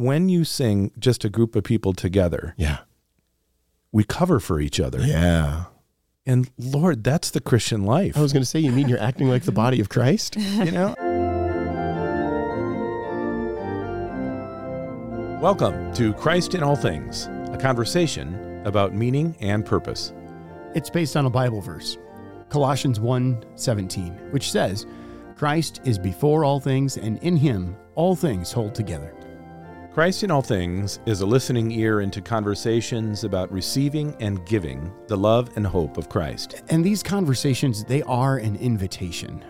when you sing just a group of people together, Yeah. we cover for each other. Yeah. And Lord, that's the Christian life. I was going to say, you mean you're acting like the body of Christ? you know? Welcome to Christ in All Things, a conversation about meaning and purpose. It's based on a Bible verse, Colossians 1:17, which says, "Christ is before all things, and in him all things hold together." Christ in All Things is a listening ear into conversations about receiving and giving the love and hope of Christ. And these conversations, they are an invitation.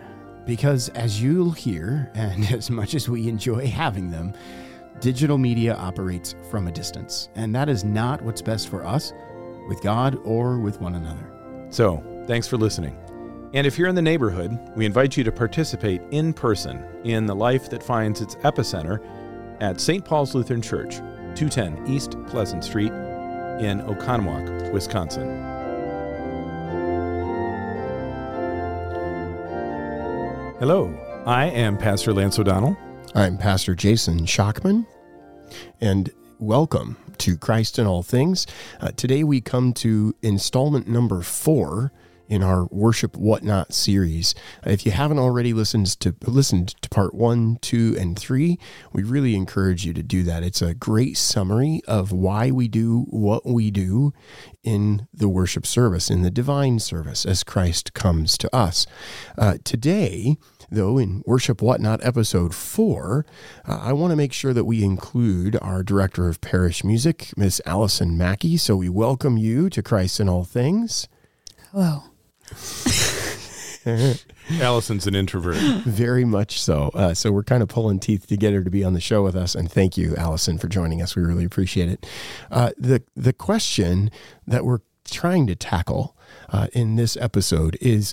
Because as you'll hear, and as much as we enjoy having them, digital media operates from a distance. And that is not what's best for us, with God, or with one another. So, thanks for listening. And if you're in the neighborhood, we invite you to participate in person in the life that finds its epicenter at St. Paul's Lutheran Church, 210 East Pleasant Street in Oconomowoc, Wisconsin. Hello, I am Pastor Lance O'Donnell. I'm Pastor Jason Schockman, and welcome to Christ in All Things. Uh, today we come to installment number four in our Worship Whatnot series. If you haven't already listened to listened to part one, two, and three, we really encourage you to do that. It's a great summary of why we do what we do in the worship service, in the divine service, as Christ comes to us. Uh, today, though, in Worship Whatnot episode four, uh, I want to make sure that we include our director of parish music, Miss Allison Mackie. So we welcome you to Christ in All Things. Hello. Allison's an introvert. Very much so. Uh, so we're kind of pulling teeth to get her to be on the show with us. And thank you, Allison, for joining us. We really appreciate it. Uh, the the question that we're trying to tackle uh, in this episode is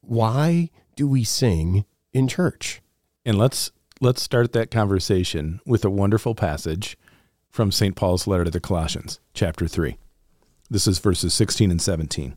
why do we sing in church? And let's let's start that conversation with a wonderful passage from St. Paul's letter to the Colossians, chapter 3. This is verses 16 and 17.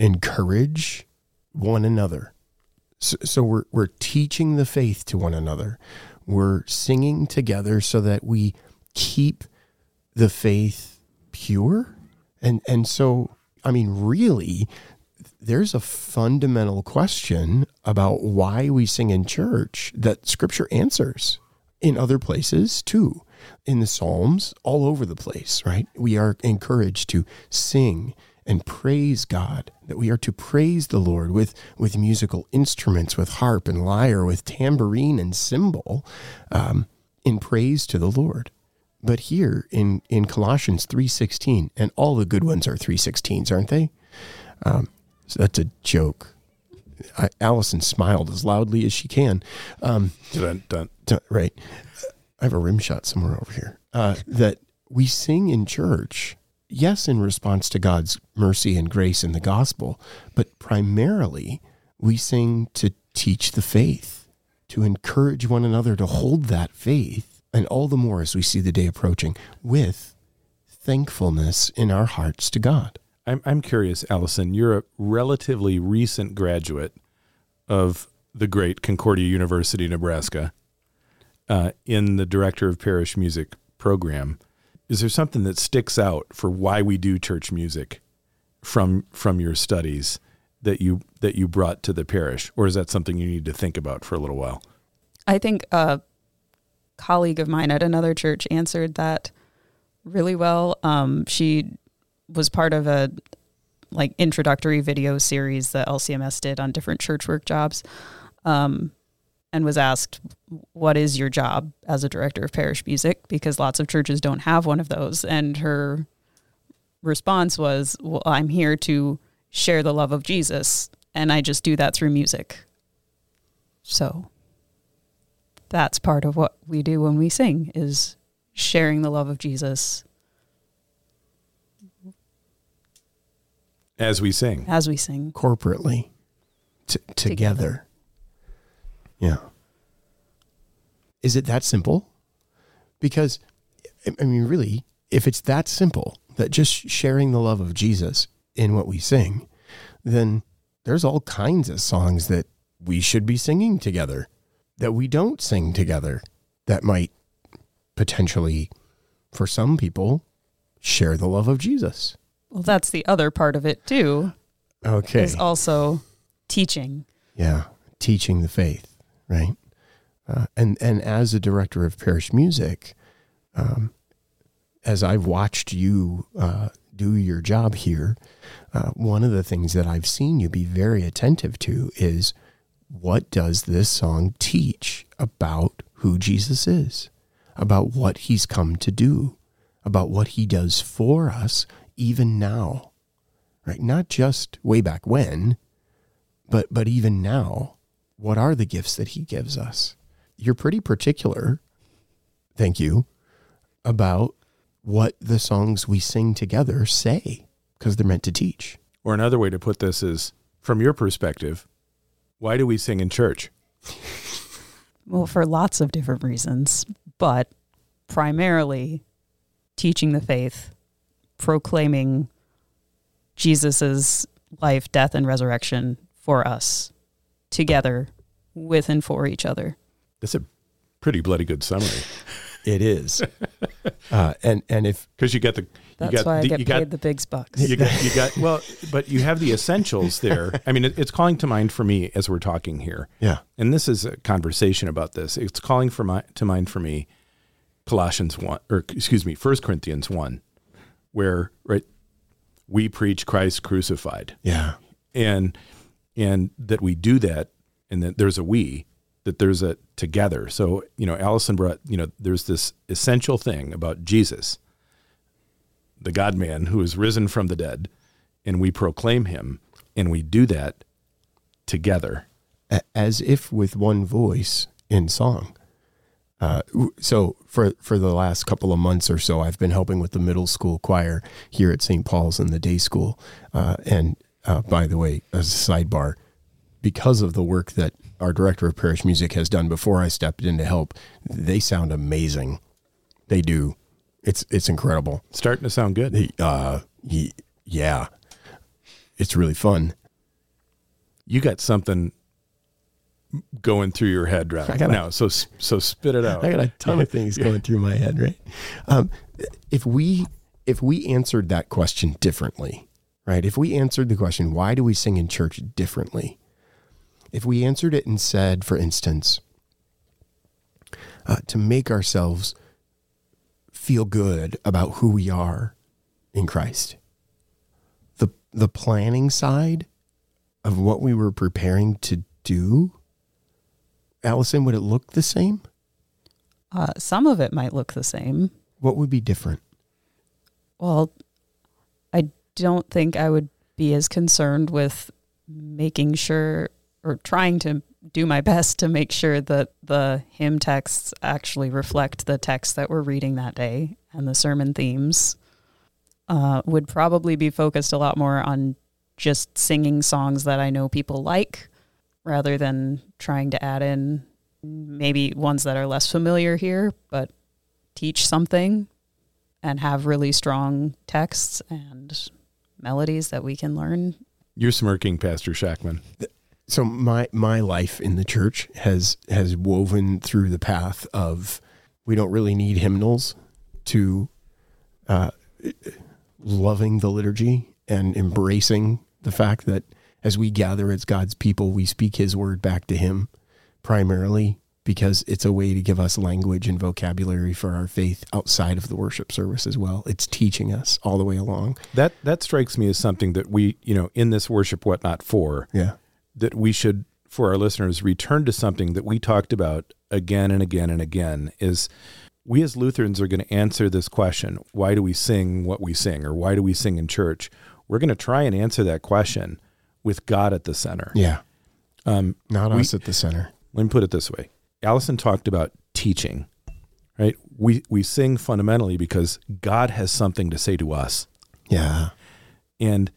encourage one another. So, so, we're, we're teaching the faith to one another. We're singing together so that we keep the faith pure. And, and so, I mean, really, there's a fundamental question about why we sing in church that scripture answers in other places too. In the Psalms, all over the place, right? We are encouraged to sing and praise God, that we are to praise the Lord with, with musical instruments, with harp and lyre, with tambourine and cymbal, um, in praise to the Lord. But here in, in Colossians 3.16, and all the good ones are 3.16s, aren't they? Um, so that's a joke. I, Allison smiled as loudly as she can. Um, Dun, dun. t- right. I have a rim shot somewhere over here. Uh, that we sing in church, yes, in response to God's mercy and grace in the gospel, but primarily we sing to teach the faith, to encourage one another to hold that faith, and all the more as we see the day approaching with thankfulness in our hearts to God. I'm, I'm curious, Allison, you're a relatively recent graduate of the great Concordia University, Nebraska, uh, in the Director of Parish Music program. Is there something that sticks out for why we do church music from from your studies that you that you brought to the parish, or is that something you need to think about for a little while? I think a colleague of mine at another church answered that really well. Um, she was part of a like introductory video series that LCMS did on different church work jobs, um, and was asked, "What is your job as a director of parish music?" Because lots of churches don't have one of those, and her response was, "Well, I'm here to share the love of Jesus, and I just do that through music." So that's part of what we do when we sing is sharing the love of Jesus As we sing. as we sing. corporately t- together. Yeah. Is it that simple? Because, I I mean, really, if it's that simple, that just sharing the love of Jesus in what we sing, then there's all kinds of songs that we should be singing together that we don't sing together that might potentially, for some people, share the love of Jesus. Well, that's the other part of it too. Okay. Is also teaching. Yeah, teaching the faith, right? Uh, and and as a director of parish music, um, as I've watched you uh, do your job here, uh, one of the things that I've seen you be very attentive to is what does this song teach about who Jesus is, about what He's come to do, about what He does for us even now, right? Not just way back when, but but even now what are the gifts that he gives us? You're pretty particular thank you about what the songs we sing together say because they're meant to teach. Or another way to put this is from your perspective, why do we sing in church? Well, for lots of different reasons, but primarily teaching the faith, proclaiming Jesus's life, death, and resurrection for us together with and for each other. That's a pretty bloody good summary. it is uh, and and if Because you got the you That's got why I the, get you paid got the big bucks. you got you got well, but you have the essentials there. I mean, it, it's calling to mind for me as we're talking here, yeah and this is a conversation about this. It's calling for my to mind for me, Colossians one or excuse me, First Corinthians one, where right we preach Christ crucified, yeah and and that we do that, and that there's a we, that there's a together. So you know, Allison brought you know, there's this essential thing about Jesus, the God Man who is risen from the dead, and we proclaim Him, and we do that together. as if with one voice in song uh, so for for the last couple of months or so, I've been helping with the middle school choir here at St. Paul's in the day school. Uh, and uh, by the way, as a sidebar, because of the work that our director of parish music has done before I stepped in to help, they sound amazing. They do. It's it's incredible. Starting to sound good. Uh, ye- yeah, it's really fun. You got something going through your head right I gotta- now. So so spit it out. I got a ton of things going through my head, right? Um, if we if we answered that question differently, right? If we answered the question, why do we sing in church differently? If we answered it and said, for instance, uh, to make ourselves feel good about who we are in Christ, the the planning side of what we were preparing to do, Allison, would it look the same? Uh, some of it might look the same. What would be different? Well, don't think I would be as concerned with making sure or trying to do my best to make sure that the hymn texts actually reflect the text that we're reading that day and the sermon themes. Uh, would probably be focused a lot more on just singing songs that I know people like rather than trying to add in maybe ones that are less familiar here, but teach something and have really strong texts and melodies that we can learn. You're smirking, Pastor Shackman. So my my life in the church has has woven through the path of we don't really need hymnals to uh, loving the liturgy and embracing the fact that as we gather as God's people, we speak His word back to Him primarily because it's a way to give us language and vocabulary for our faith outside of the worship service as well. It's teaching us all the way along. That that strikes me as something that we, you know, in this worship whatnot for, Yeah. that we should for our listeners return to something that we talked about again and again and again is we as Lutherans are going to answer this question, why do we sing what we sing or why do we sing in church? We're going to try and answer that question with God at the center. Yeah. Um, Not We- us at the center. let me put it this way. Allison talked about teaching, right? we we sing fundamentally because God has something to say to us. Yeah. And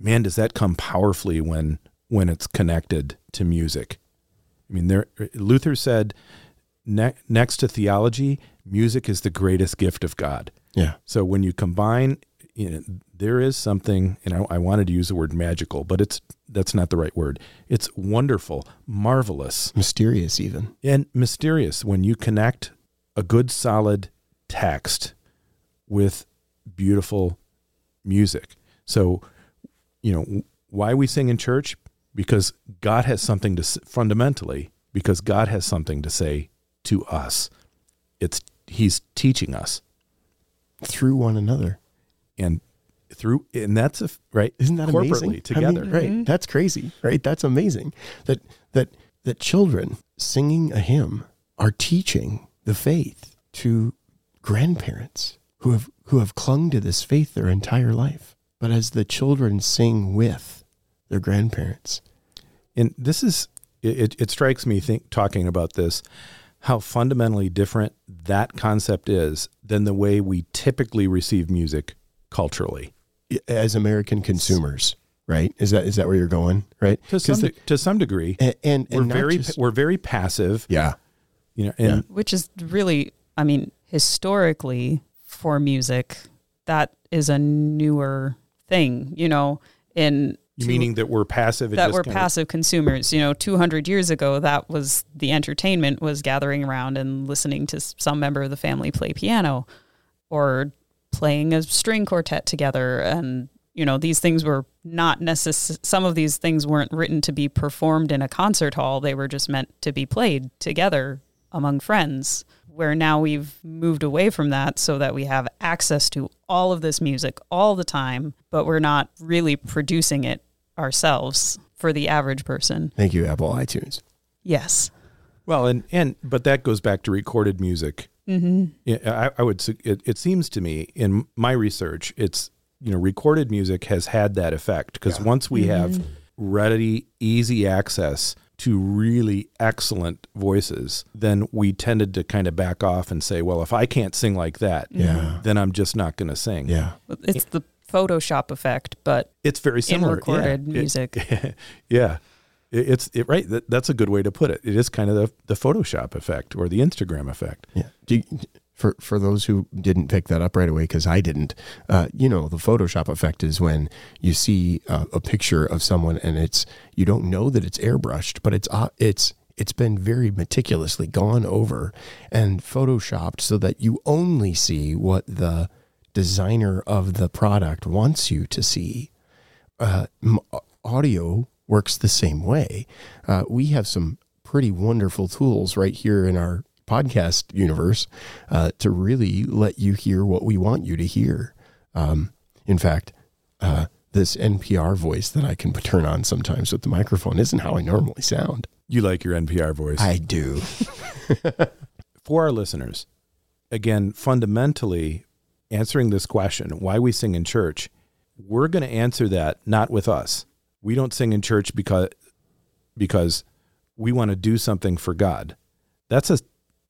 man, does that come powerfully when when it's connected to music. I mean, there Luther said ne- next to theology, music is the greatest gift of God. Yeah. So when you combine, you know, there is something, and I, I wanted to use the word magical, but it's that's not the right word. It's wonderful, marvelous, Mysterious, even. and mysterious when you connect a good solid text with beautiful music. So, you know, why we sing in church? Because God has something to fundamentally, because God has something to say to us. It's He's teaching us, Through one another. And through, and that's a right. Isn't that corporately amazing? I mean, together? right. Mm-hmm. That's crazy. Right. That's amazing. That that that children singing a hymn are teaching the faith to grandparents who have who have clung to this faith their entire life. But as the children sing with their grandparents, and this is it, it, it strikes me think talking about this how fundamentally different that concept is than the way we typically receive music culturally as American consumers, right? Is that is that where you're going? Right? to some, 'Cause the- to some degree and, and, we're very just- we're very passive yeah. you know and which is really i mean historically for music that is a newer thing you know in to- meaning that we're passive that just we're kind of- passive consumers you know 200 years ago that was the entertainment was gathering around and listening to some member of the family play piano or playing a string quartet together and you know these things were not necessary some of these things weren't written to be performed in a concert hall. They were just meant to be played together among friends where now we've moved away from that so that we have access to all of this music all the time but we're not really producing it ourselves for the average person. Thank you, Apple iTunes. yes. Well and and but that goes back to recorded music mm-hmm. Yeah, I, I would. It, it seems to me in my research, it's you know recorded music has had that effect because once we have ready, easy access to really excellent voices, then we tended to kind of back off and say, well, if I can't sing like that, Yeah. then I'm just not going to sing. Yeah. it's the photoshop effect but it's very similar. in similar. recorded yeah. It- music yeah. It- It's it, right. That, that's a good way to put it. It is kind of the, the Photoshop effect or the Instagram effect. Yeah. You, for for those who didn't pick that up right away, because I didn't, uh, you know, the Photoshop effect is when you see uh, a picture of someone and it's you don't know that it's airbrushed, but it's uh, it's it's been very meticulously gone over and photoshopped so that you only see what the designer of the product wants you to see. Uh, audio works the same way. Uh, we have some pretty wonderful tools right here in our podcast universe uh, to really let you hear what we want you to hear. Um, in fact, uh, this NPR voice that I can turn on sometimes with the microphone isn't how I normally sound. You like your NPR voice. I do. for our listeners, again, fundamentally answering this question, why we sing in church, we're going to answer that not with us. We don't sing in church because because we want to do something for God. That's a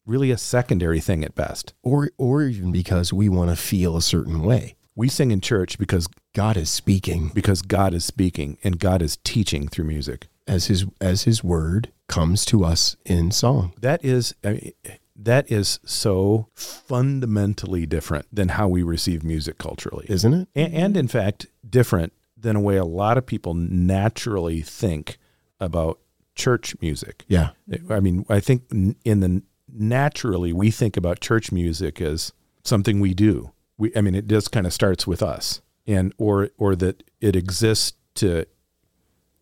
really a secondary thing at best. Or, or even because we want to feel a certain way. We sing in church because God is speaking because God is speaking and God is teaching through music. as his as his word comes to us in song. That is I mean, that is so fundamentally different than how we receive music culturally. Isn't it? and, and in fact different than a way a lot of people naturally think about church music Yeah. i mean i think in the naturally we think about church music as something we do we i mean it just kind of starts with us and or or that it exists to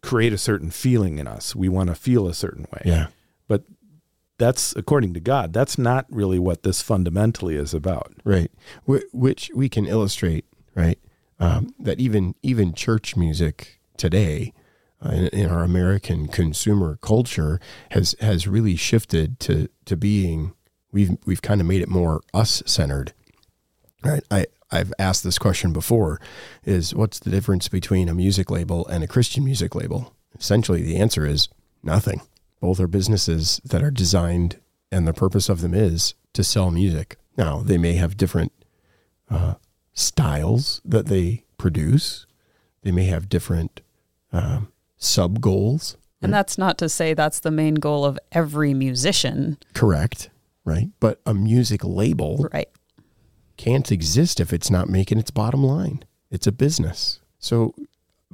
create a certain feeling in us we want to feel a certain way Yeah. but that's according to god that's not really what this fundamentally is about Right. Wh- which we can illustrate, right? Um, that even even church music today, uh, in, in our American consumer culture, has has really shifted to to being we've we've kind of made it more us centered. Right. I I've asked this question before: is what's the difference between a music label and a Christian music label? Essentially, the answer is nothing. Both are businesses that are designed, and the purpose of them is to sell music. Now, they may have different uh, styles that they produce, they may have different um, sub goals. And that's not to say that's the main goal of every musician. Correct. Right. But a music label Right. can't exist if it's not making its bottom line. It's a business. So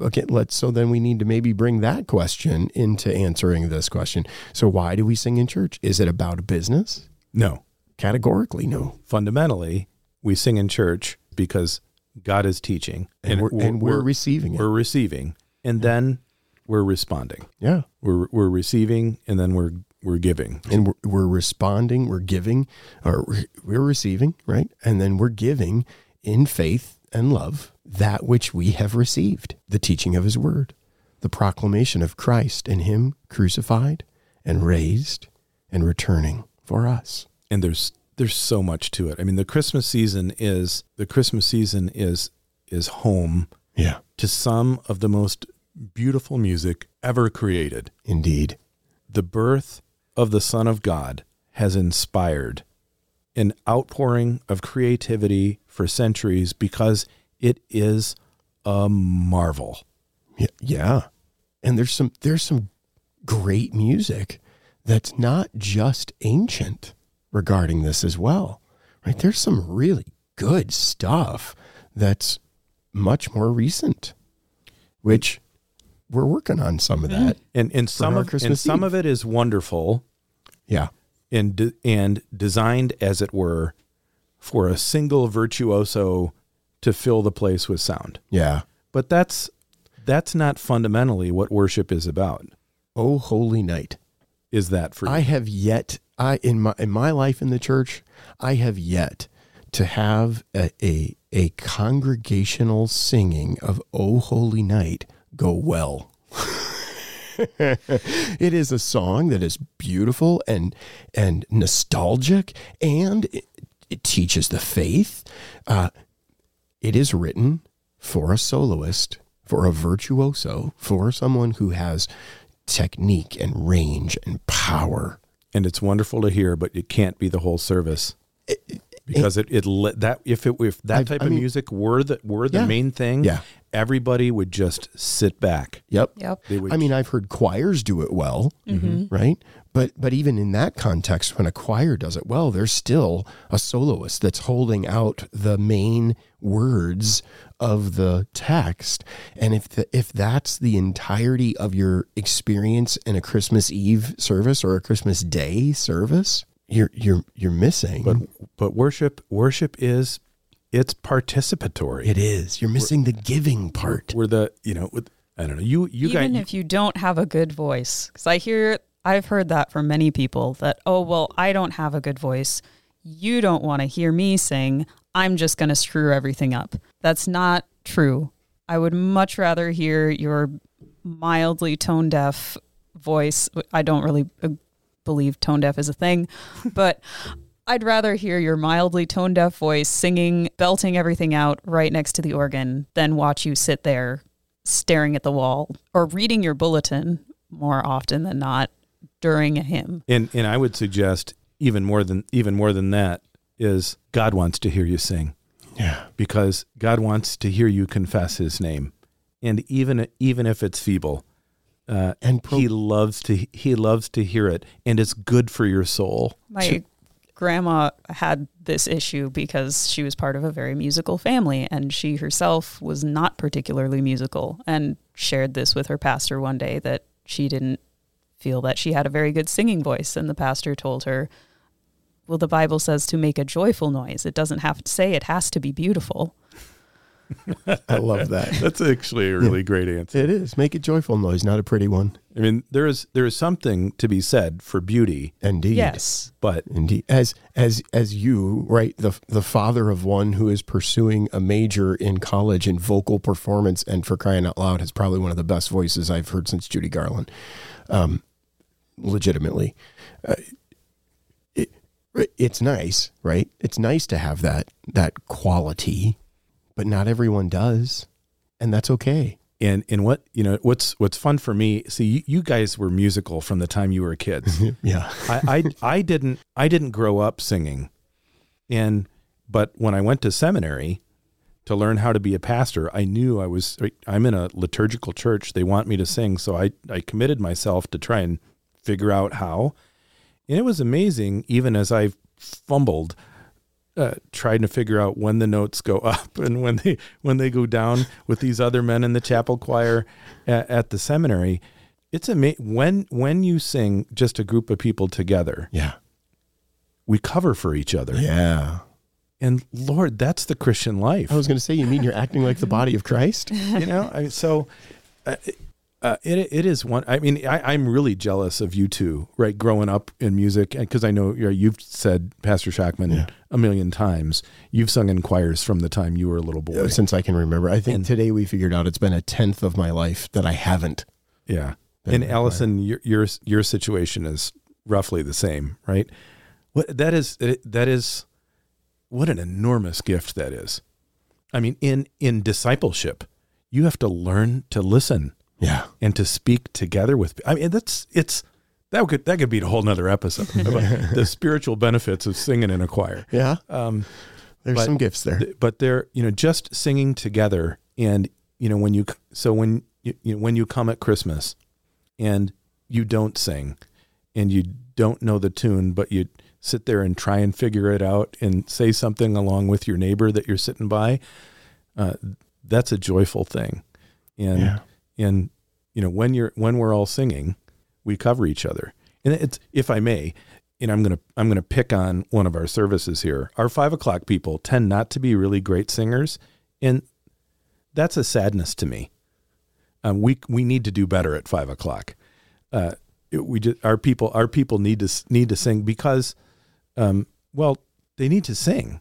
okay, let's so then we need to maybe bring that question into answering this question. So why do we sing in church? Is it about a business? No. Categorically, no. Fundamentally, we sing in church because God is teaching And, we're, and we're, receiving it. we're receiving and then we're responding. yeah. We're we're receiving and then we're we're giving. And we're, we're responding, we're giving, or we're- we're receiving, right? And then we're giving in faith and love that which we have received the teaching of his word, the proclamation of Christ and him crucified and raised and returning for us. and there's there's so much to it. I mean, the Christmas season is the Christmas season is is home Yeah, to some of the most beautiful music ever created. indeed. The birth of the Son of God has inspired an outpouring of creativity for centuries because it is a marvel. Yeah, yeah. And there's some there's some great music that's not just ancient regarding this as well. Right? There's some really good stuff that's much more recent, which we're working on some of mm-hmm. that. And and some of and Christmas some Eve. of it is wonderful Yeah. and de- and designed as it were for a single virtuoso to fill the place with sound. Yeah. But that's that's not fundamentally what worship is about. Oh holy night. Is that for you? I have yet I in my in my life in the church, I have yet to have a a, a congregational singing of O Holy Night go well. it is a song that is beautiful and and nostalgic and it, it teaches the faith. Uh, it is written for a soloist, for a virtuoso, for someone who has technique and range and power. And it's wonderful to hear, but it can't be the whole service because it it, li- that if it if that I've- type I of mean- music were the were the Yeah. main thing, Yeah. everybody would just sit back. Yep. Yep. They would. I mean, I've heard choirs do it well, Mm-hmm. right? But but even in that context, when a choir does it well, there's still a soloist that's holding out the main words of the text. And if the, if that's the entirety of your experience in a Christmas Eve service or a Christmas Day service, you're you're you're missing. but but worship worship is it's participatory. it is. You're missing the giving part. We're the you know with, I don't know you you Even guys if you don't have a good voice, because I hear, I've heard that from many people that, oh, well, I don't have a good voice. You don't want to hear me sing. I'm just going to screw everything up. That's not true. I would much rather hear your mildly tone deaf voice. I don't really uh, believe tone deaf is a thing, but I'd rather hear your mildly tone deaf voice singing, belting everything out right next to the organ than watch you sit there staring at the wall or reading your bulletin more often than not during a hymn. and and I would suggest even more than even more than that is God wants to hear you sing. Yeah. because God wants to hear you confess His name, and even even if it's feeble, uh, And pro- He loves to He loves to hear it, and it's good for your soul. My grandma had this issue because she was part of a very musical family and she herself was not particularly musical and shared this with her pastor one day that she didn't feel that she had a very good singing voice and the pastor told her well the bible says to make a joyful noise it doesn't have to say it has to be beautiful I love that. That's actually a really great answer. It is. Make a joyful noise, not a pretty one. I mean, there is there is something to be said for beauty, Indeed. yes but Indeed. As as as you, right, the the father of one who is pursuing a major in college in vocal performance and for crying out loud has probably one of the best voices I've heard since Judy Garland. Um legitimately. Uh, it, it's nice, right? It's nice to have that that quality, but not everyone does. And that's okay. and and what you know what's what's fun for me. See, you, you guys were musical from the time you were kids. Yeah. I, I I didn't I didn't grow up singing. And but when I went to seminary to learn how to be a pastor, I knew I was I'm in a liturgical church. They want me to sing, so I I committed myself to try and figure out how. And it was amazing even as I fumbled uh, trying to figure out when the notes go up and when they when they go down with these other men in the chapel choir at, at the seminary. It's amazing when when you sing just a group of people together. Yeah. We cover for each other. Yeah. And Lord, that's the Christian life. I was going to say, you mean you're acting like the body of Christ? you know, I, so uh, uh, it it is one. I mean, I, I'm really jealous of you two, right? Growing up in music, because I know you you've said Pastor Shackman Yeah. a million times. You've sung in choirs from the time you were a little boy. Since I can remember. I think And- today we figured out it's been a tenth of my life that I haven't. Yeah. And in a choir. Allison, your your your situation is roughly the same, right? What that is that is what an enormous gift that is. I mean, in in discipleship, you have to learn to listen Yeah. and to speak together with. I mean, that's it's that could that could be a whole nother episode about the spiritual benefits of singing in a choir. Yeah. Um, There's But- some gifts there. th- but they're you know just singing together and you know when you so when you, you know, when you come at christmas and you don't sing and you don't know the tune but you sit there and try and figure it out and say something along with your neighbor that you're sitting by uh, that's a joyful thing and Yeah. And you know when you're when we're all singing we cover each other. And it's if i may and i'm gonna i'm gonna pick on one of our services here. Our five o'clock people tend not to be really great singers and that's a sadness to me. Um, we we need to do better at five o'clock. Uh, it- we just our people our people need to need to sing because um, well they need to sing.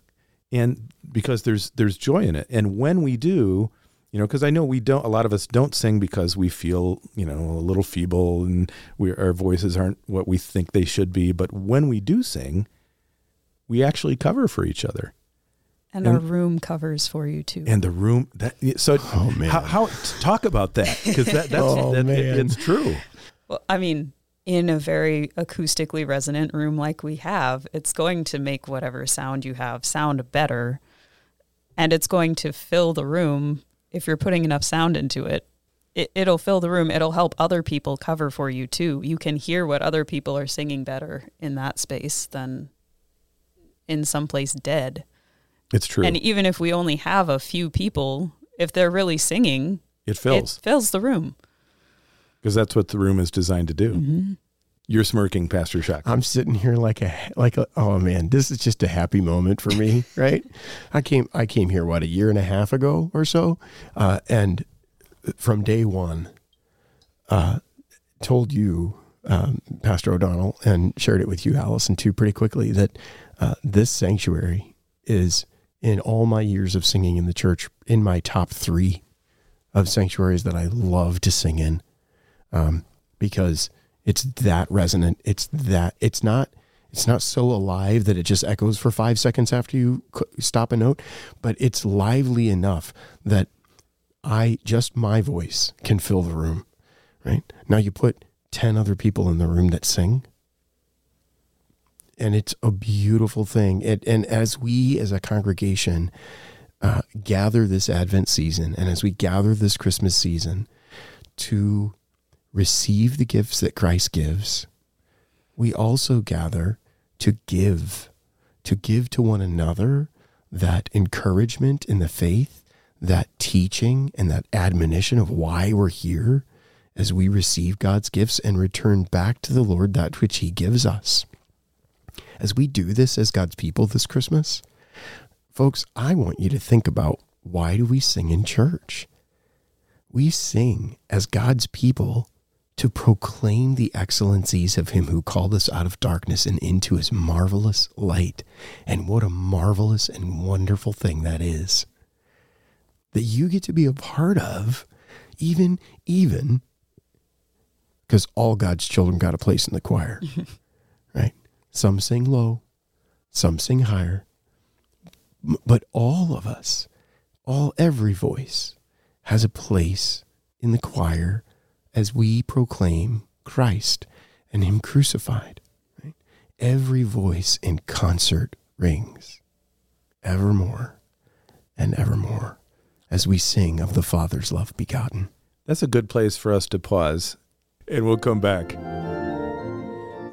And because there's there's joy in it. And when we do you know because i know we don't a lot of us don't sing because we feel you know a little feeble and we our voices aren't what we think they should be but when we do sing we actually cover for each other And our room covers for you too. and the room that so Oh, man. how, how talk about that because that, that's Oh, that, it- it's true Well, I mean, in a very acoustically resonant room like we have, it's going to make whatever sound you have sound better. And it's going to fill the room if you're putting enough sound into it. it. It'll fill the room. It'll help other people cover for you too. You can hear what other people are singing better in that space than in someplace dead. it's true And even if we only have a few people, if they're really singing, it fills it fills the room. because that's what the room is designed to do mm-hmm. You're smirking pastor shock I'm sitting here like a like a oh man, this is just a happy moment for me, right? I came I came here what a year and a half ago or so, uh, and from day one, uh, told you, um, Pastor O'Donnell, and shared it with you, Allison, too, pretty quickly that uh, this sanctuary is in all my years of singing in the church in my top three of sanctuaries that I love to sing in, um, because it's that resonant. It's that it's not it's not so alive that it just echoes for five seconds after you stop a note, but it's lively enough that I just my voice can fill the room. Right now, you put ten other people in the room that sing, and it's a beautiful thing. It, and as we as a congregation uh, gather this Advent season, and as we gather this Christmas season to receive the gifts that Christ gives, we also gather to give, to give to one another that encouragement in the faith, that teaching and that admonition of why we're here as we receive God's gifts and return back to the Lord that which He gives us. As we do this as God's people this Christmas, folks, I want you to think about why do we sing in church? We sing as God's people to proclaim the excellencies of him who called us out of darkness and into his marvelous light. And what a marvelous and wonderful thing that is. That you get to be a part of, even, even, because all God's children got a place in the choir, right? Some sing low, some sing higher, but all of us, all, every voice has a place in the choir as we proclaim Christ and Him crucified. Right? Every voice in concert rings. evermore and evermore as we sing of the Father's love begotten. That's a good place for us to pause, and we'll come back.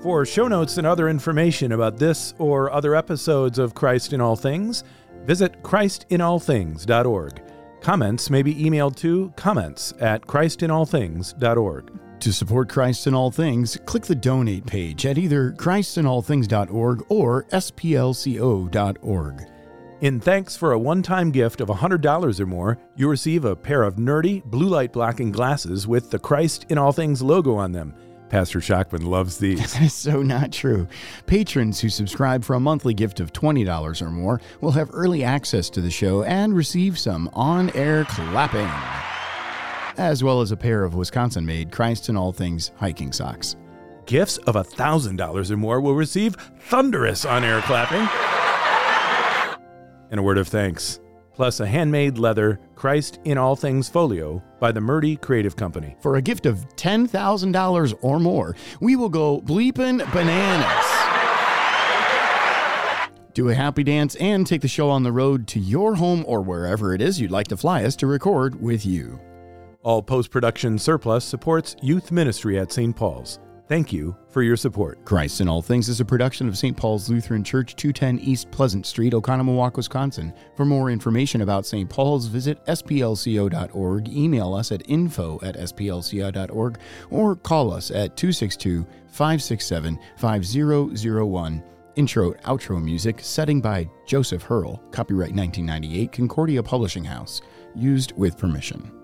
For show notes and other information about this or other episodes of Christ in All Things, visit ChristinAllThings.org. Comments may be emailed to comments at ChristinAllThings.org. To support Christ in All Things, click the donate page at either ChristinAllThings.org or SPLCO.org. In thanks for a one time gift of $100 or more, you receive a pair of nerdy blue light blocking glasses with the Christ in All Things logo on them. Pastor Shockman loves these. That is so not true. Patrons who subscribe for a monthly gift of $20 or more will have early access to the show and receive some on air clapping, as well as a pair of Wisconsin made Christ in All Things hiking socks. Gifts of $1,000 or more will receive thunderous on air clapping and a word of thanks, plus a handmade leather Christ in All Things folio by the Murdy Creative Company. For a gift of $10,000 or more, we will go bleeping bananas. Do a happy dance and take the show on the road to your home or wherever it is you'd like to fly us to record with you. All post production surplus supports youth ministry at St. Paul's. Thank you for your support. Christ in All Things is a production of St. Paul's Lutheran Church, 210 East Pleasant Street, Oconomowoc, Wisconsin. For more information about St. Paul's, visit splco.org, email us at info at splco.org, or call us at 262 567 5001. Intro outro music, setting by Joseph Herl, copyright 1998, Concordia Publishing House, used with permission.